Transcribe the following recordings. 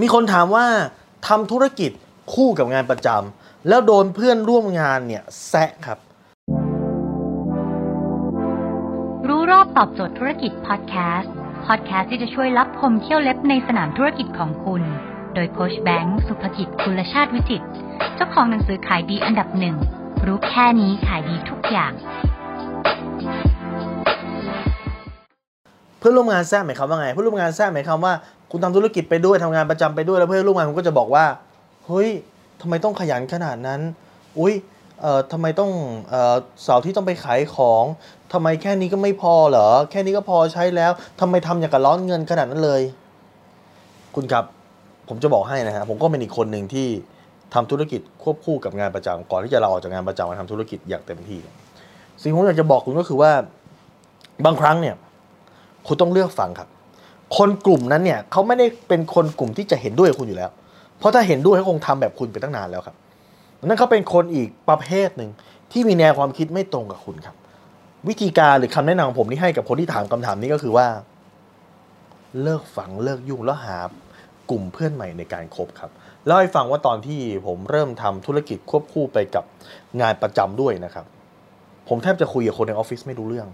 มีคนถามว่าทำธุรกิจคู่กับงานประจำแล้วโดนเพื่อนร่วมงานเนี่ยแซะครับ รู้รอบตอบโจทย์ธุรกิจพอดแคสต์พอดแคสต์ที่จะช่วยรับพมเที่ยวเล็บในสนามธุรกิจของคุณ โดยโคชแบงค์สุภกิจคุณชาติวิจิตรเจ้าของหนังสือขายดีอันดับหนึ่งรู้แค่นี้ขายดีทุกอย่าง เพื่อนร่วมงานแซะหมายความว่าไงเพื่อนร่วมงานแซะหมายความว่า คุณทำธุรกิจไปด้วยทำงานประจำไปด้วยแล้วเพื่อนร่วมงานคุณก็จะบอกว่าเฮ้ยทำไมต้องขยันขนาดนั้น อุ้ยเอ่อทำไมต้องเอ่อเสาร์ที่ต้องไปขายของทำไมแค่นี้ก็ไม่พอเหรอ แค่นี้ก็พอใช้แล้วทำไมทำอย่างกับร้อนเงินขนาดนั้นเลย คุณครับ ผมจะบอกให้นะฮะผมก็เป็นอีกคนหนึ่งที่ทำธุรกิจควบคู่กับงานประจำก่อนที่จะลาออกจากงานประจำมาทำธุรกิจอย่างเต็มที่ สิ่งที่ผมอยากจะบอกคุณก็คือว่า บางครั้งเนี่ย คุณต้องเลือกฟังครับ คนกลุ่มนั้นเนี่ยเขาไม่ได้เป็นคนกลุ่มที่จะเห็นด้วยคุณอยู่แล้ว เพราะถ้าเห็นด้วยเขาคงทำแบบคุณไปตั้งนานแล้วครับนั่นเขาเป็นคนอีกประเภทหนึ่งที่มีแนวความคิดไม่ตรงกับคุณครับ วิธีการหรือคำแนะนำของผมที่ให้กับคนที่ถามคำถามนี้ก็คือว่า เลิกฝังเลิกยุ่งแล้วหากลุ่มเพื่อนใหม่ในการคบครับเล่าให้ฟังว่าตอนที่ผมเริ่มทำธุรกิจควบคู่ไปกับงานประจำด้วยนะครับ ผมแทบจะคุยกับคนในออฟฟิศไม่รู้เรื่อง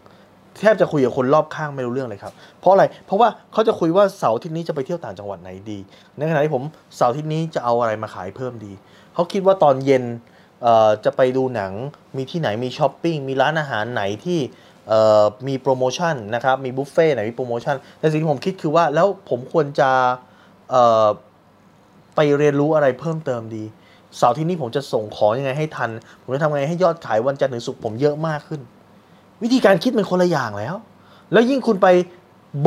แทบจะคุยกับคนรอบข้างไม่รู้เรื่องเลยครับ เพราะอะไร เพราะว่าเขาจะคุยว่าเสาร์ทิตย์นี้จะไปเที่ยวต่างจังหวัดไหนดี ในขณะที่ผมเสาร์ทิตย์นี้จะเอาอะไรมาขายเพิ่มดี เขาคิดว่าตอนเย็นจะไปดูหนัง มีที่ไหน มีช้อปปิ้ง มีร้านอาหารไหนที่มีโปรโมชั่นนะครับ มีบุฟเฟ่ต์ไหนมีโปรโมชั่น แต่สิ่งที่ผมคิดคือว่าแล้วผมควรจะไปเรียนรู้อะไรเพิ่มเติมดี เสาร์ที่นี้ผมจะส่งของยังไงให้ทัน ผมจะทำยังไงให้ยอดขายวันจันทร์ถึงศุกร์ผมเยอะมากขึ้น วิธีการคิดมันคนละอย่างแล้ว แล้วยิ่งคุณไป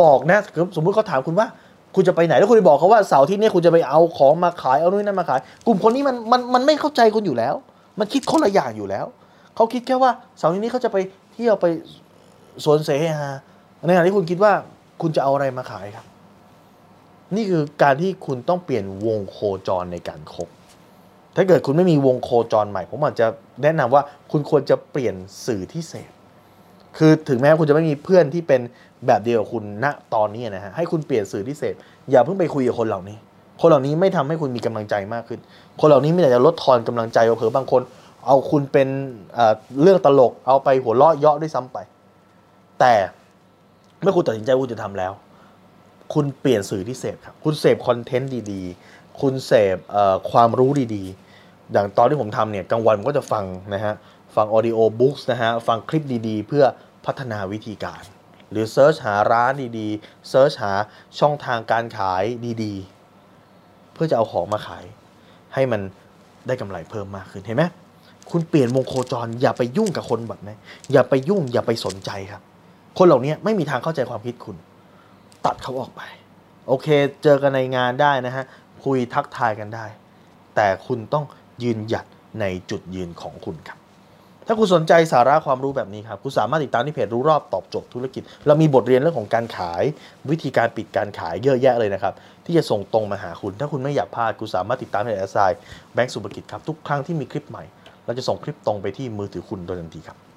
บอกนะ สมมุติเขาถามคุณว่า คุณจะไปไหนแล้วคุณไปบอกเขาว่าเสาร์ที่นี้คุณจะไปเอาของมาขายเอานู่นนั่นมาขาย กลุ่มคนนี้มันมันมันไม่เข้าใจคุณอยู่แล้ว มันคิดคนละอย่างอยู่แล้วเขาคิดแค่ว่าเสาร์ที่นี้เขาจะไปเที่ยวไปสวนเสฮาในขณะที่คุณคิดว่าคุณจะเอาอะไรมาขายครับ นี่คือการที่คุณต้องเปลี่ยนวงโคจรในการคบถ้าเกิดคุณไม่มีวงโคจรใหม่ ผมอาจจะแนะนำว่าคุณควรจะเปลี่ยนสื่อที่เสพ คือถึงแม้คุณจะไม่มีเพื่อนที่เป็นแบบเดียวกับคุณณตอนนี้นะฮะให้คุณเปลี่ยนสื่อที่เสพอย่าเพิ่งไปคุยกับคนเหล่านี้ คนเหล่านี้ไม่ทำให้คุณมีกำลังใจมากขึ้น คนเหล่านี้ไม่แต่จะลดทอนกำลังใจเผลอบางคน เอาคุณเป็นเอ่อเรื่องตลกเอาไปหัวเราะเยาะด้วยซ้ำไป แต่เมื่อคุณตัดสินใจคุณจะทำแล้ว คุณเปลี่ยนสื่อที่เสพครับคุณเสพ content ดีๆ คุณเสพเอ่อความรู้ดีๆ อย่างตอนที่ผมทำเนี่ยกลางวันผมก็จะฟังนะฮะฟัง audiobook นะฮะฟังคลิปดีๆ เพื่อ พัฒนาวิธีการ หรือ search หาร้านดีๆ search หาช่องทางการขายดีๆ เพื่อจะเอาของมาขาย ให้มันได้กำไรเพิ่มมากขึ้นเห็นไหมคุณเปลี่ยนวงโคจร อย่าไปยุ่งกับคนแบบนี้อย่าไปยุ่งอย่าไปสนใจครับ คนเหล่านี้ไม่มีทางเข้าใจความคิดคุณ ตัดเขาออกไป โอเค เจอกันในงานได้นะฮะคุยทักทายกันได้ แต่คุณต้องยืนหยัดในจุดยืนของคุณครับ ถ้าคุณสนใจสาระความรู้แบบนี้ครับคุณสามารถติดตามที่เพจรู้รอบตอบโจทย์ธุรกิจ เรามีบทเรียนเรื่องของการขาย วิธีการปิดการขายเยอะแยะเลยนะครับ ที่จะส่งตรงมาหาคุณ ถ้าคุณไม่อยากพลาดคุณสามารถติดตามเพจแอสไซแบงก์สุภกิจครับทุกครั้งที่มีคลิปใหม่ เราจะส่งคลิปตรงไปที่มือถือคุณโดยทันทีครับ